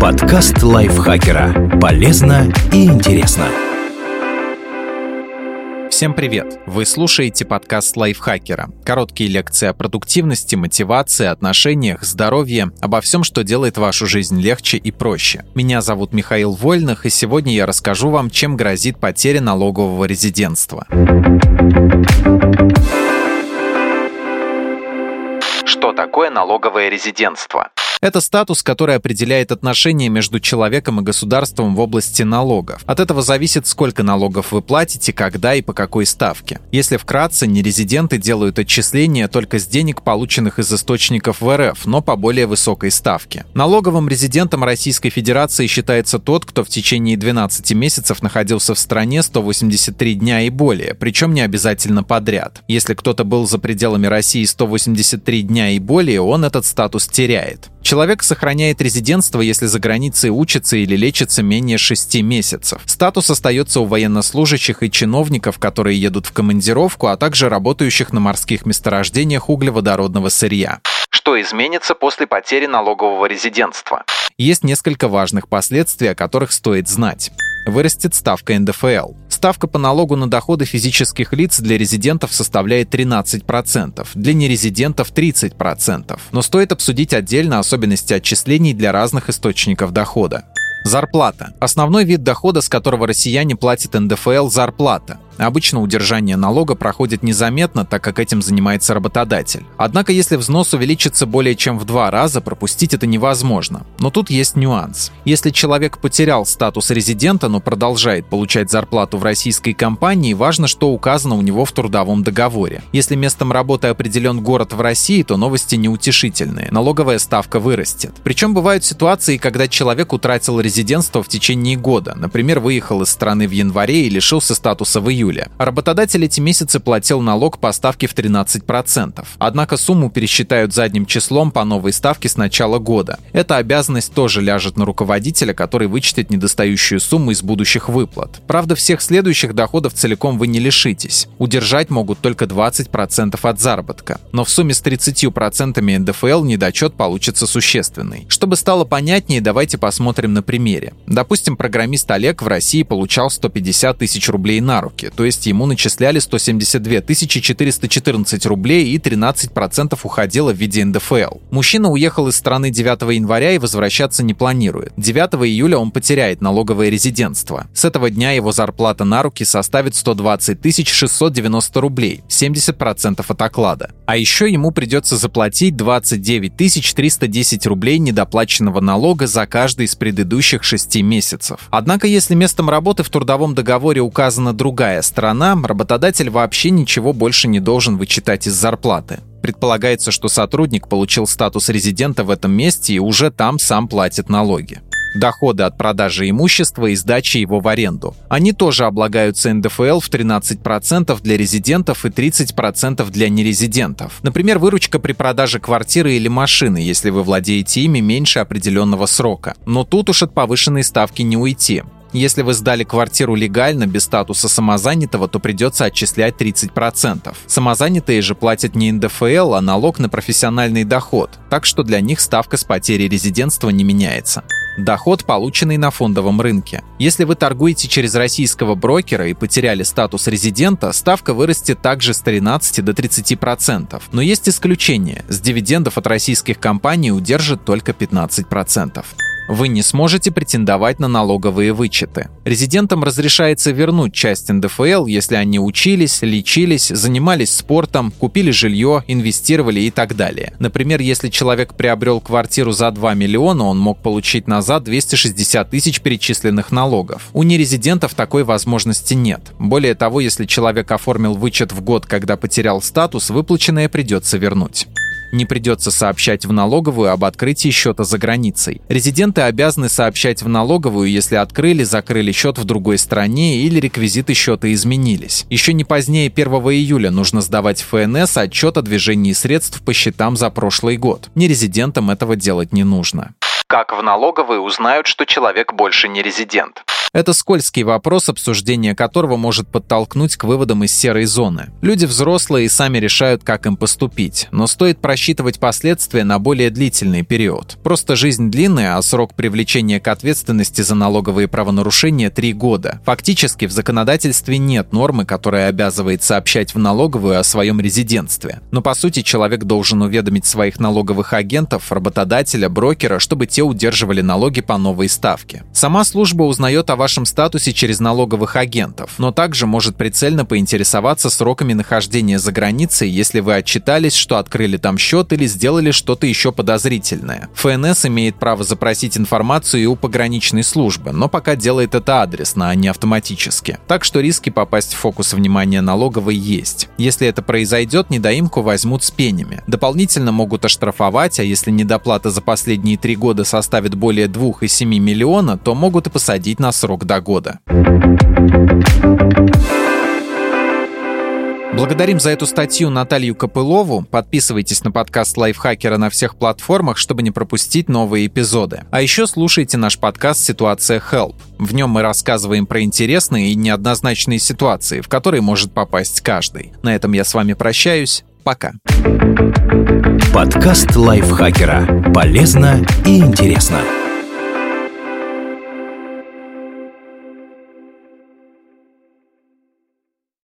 Подкаст лайфхакера. Полезно и интересно. Всем привет! Вы слушаете подкаст лайфхакера. Короткие лекции о продуктивности, мотивации, отношениях, здоровье, обо всем, что делает вашу жизнь легче и проще. Меня зовут Михаил Вольных, и сегодня я расскажу вам, чем грозит потеря налогового резидентства. Что такое налоговое резидентство? Это статус, который определяет отношения между человеком и государством в области налогов. От этого зависит, сколько налогов вы платите, когда и по какой ставке. Если вкратце, нерезиденты делают отчисления только с денег, полученных из источников в РФ, но по более высокой ставке. Налоговым резидентом Российской Федерации считается тот, кто в течение 12 месяцев находился в стране 183 дня и более, причем не обязательно подряд. Если кто-то был за пределами России 183 дня и более, он этот статус теряет. Человек сохраняет резидентство, если за границей учится или лечится менее 6 месяцев. Статус остается у военнослужащих и чиновников, которые едут в командировку, а также работающих на морских месторождениях углеводородного сырья. Что изменится после потери налогового резидентства? Есть несколько важных последствий, о которых стоит знать. Вырастет ставка НДФЛ. Ставка по налогу на доходы физических лиц для резидентов составляет 13%, для нерезидентов 30%. Но стоит обсудить отдельно особенности отчислений для разных источников дохода. Зарплата. Основной вид дохода, с которого россияне платят НДФЛ – зарплата. Обычно удержание налога проходит незаметно, так как этим занимается работодатель. Однако, если взнос увеличится более чем в два раза, пропустить это невозможно. Но тут есть нюанс. Если человек потерял статус резидента, но продолжает получать зарплату в российской компании, важно, что указано у него в трудовом договоре. Если местом работы определен город в России, то новости неутешительные. Налоговая ставка вырастет. Причем бывают ситуации, когда человек утратил резидентство в течение года. Например, выехал из страны в январе и лишился статуса в июле июля. Работодатель эти месяцы платил налог по ставке в 13%. Однако сумму пересчитают задним числом по новой ставке с начала года. Эта обязанность тоже ляжет на руководителя, который вычтет недостающую сумму из будущих выплат. Правда, всех следующих доходов целиком вы не лишитесь. Удержать могут только 20% от заработка. Но в сумме с 30% НДФЛ недочет получится существенный. Чтобы стало понятнее, давайте посмотрим на примере. Допустим, программист Олег в России получал 150 тысяч рублей на руки, то есть ему начисляли 172 414 рублей и 13% уходило в виде НДФЛ. Мужчина уехал из страны 9 января и возвращаться не планирует. 9 июля он потеряет налоговое резидентство. С этого дня его зарплата на руки составит 120 690 рублей, 70% от оклада. А еще ему придется заплатить 29 310 рублей недоплаченного налога за каждый из предыдущих 6 месяцев. Однако, если местом работы в трудовом договоре указана другая сторона, работодатель вообще ничего больше не должен вычитать из зарплаты. Предполагается, что сотрудник получил статус резидента в этом месте и уже там сам платит налоги доходы от продажи имущества и сдачи его в аренду. Они тоже облагаются НДФЛ в 13% для резидентов и 30% для нерезидентов. Например, выручка при продаже квартиры или машины, если вы владеете ими меньше определенного срока. Но тут уж от повышенной ставки не уйти. Если вы сдали квартиру легально, без статуса самозанятого, то придется отчислять 30%. Самозанятые же платят не НДФЛ, а налог на профессиональный доход, так что для них ставка с потери резидентства не меняется доход, полученный на фондовом рынке. Если вы торгуете через российского брокера и потеряли статус резидента, ставка вырастет также с 13 до 30%. Но есть исключение. С дивидендов от российских компаний удержат только 15% вы не сможете претендовать на налоговые вычеты. Резидентам разрешается вернуть часть НДФЛ, если они учились, лечились, занимались спортом, купили жилье, инвестировали и так далее. Например, если человек приобрел квартиру за 2 миллиона, он мог получить назад 260 тысяч перечисленных налогов. У нерезидентов такой возможности нет. Более того, если человек оформил вычет в год, когда потерял статус, выплаченное придется вернуть не придется сообщать в налоговую об открытии счета за границей. Резиденты обязаны сообщать в налоговую, если открыли, закрыли счет в другой стране или реквизиты счета изменились. Еще не позднее 1 июля нужно сдавать ФНС отчет о движении средств по счетам за прошлый год. Нерезидентам этого делать не нужно. Как в налоговой узнают, что человек больше не резидент? Это скользкий вопрос, обсуждение которого может подтолкнуть к выводам из серой зоны. Люди взрослые и сами решают, как им поступить, но стоит просчитывать последствия на более длительный период. Просто жизнь длинная, а срок привлечения к ответственности за налоговые правонарушения – три года. Фактически в законодательстве нет нормы, которая обязывает сообщать в налоговую о своем резидентстве. Но по сути человек должен уведомить своих налоговых агентов, работодателя, брокера, чтобы те удерживали налоги по новой ставке. Сама служба узнает о вашем статусе через налоговых агентов, но также может прицельно поинтересоваться сроками нахождения за границей, если вы отчитались, что открыли там счет или сделали что-то еще подозрительное. ФНС имеет право запросить информацию и у пограничной службы, но пока делает это адресно, а не автоматически. Так что риски попасть в фокус внимания налоговой есть. Если это произойдет, недоимку возьмут с пенями. Дополнительно могут оштрафовать, а если недоплата за последние три года составит более 2,7 миллиона, то могут и посадить на срок до года. Благодарим за эту статью Наталью Копылову. Подписывайтесь на подкаст Лайфхакера на всех платформах, чтобы не пропустить новые эпизоды. А еще слушайте наш подкаст «Ситуация Help». В нем мы рассказываем про интересные и неоднозначные ситуации, в которые может попасть каждый. На этом я с вами прощаюсь. Пока. Подкаст Лайфхакера. Полезно и интересно.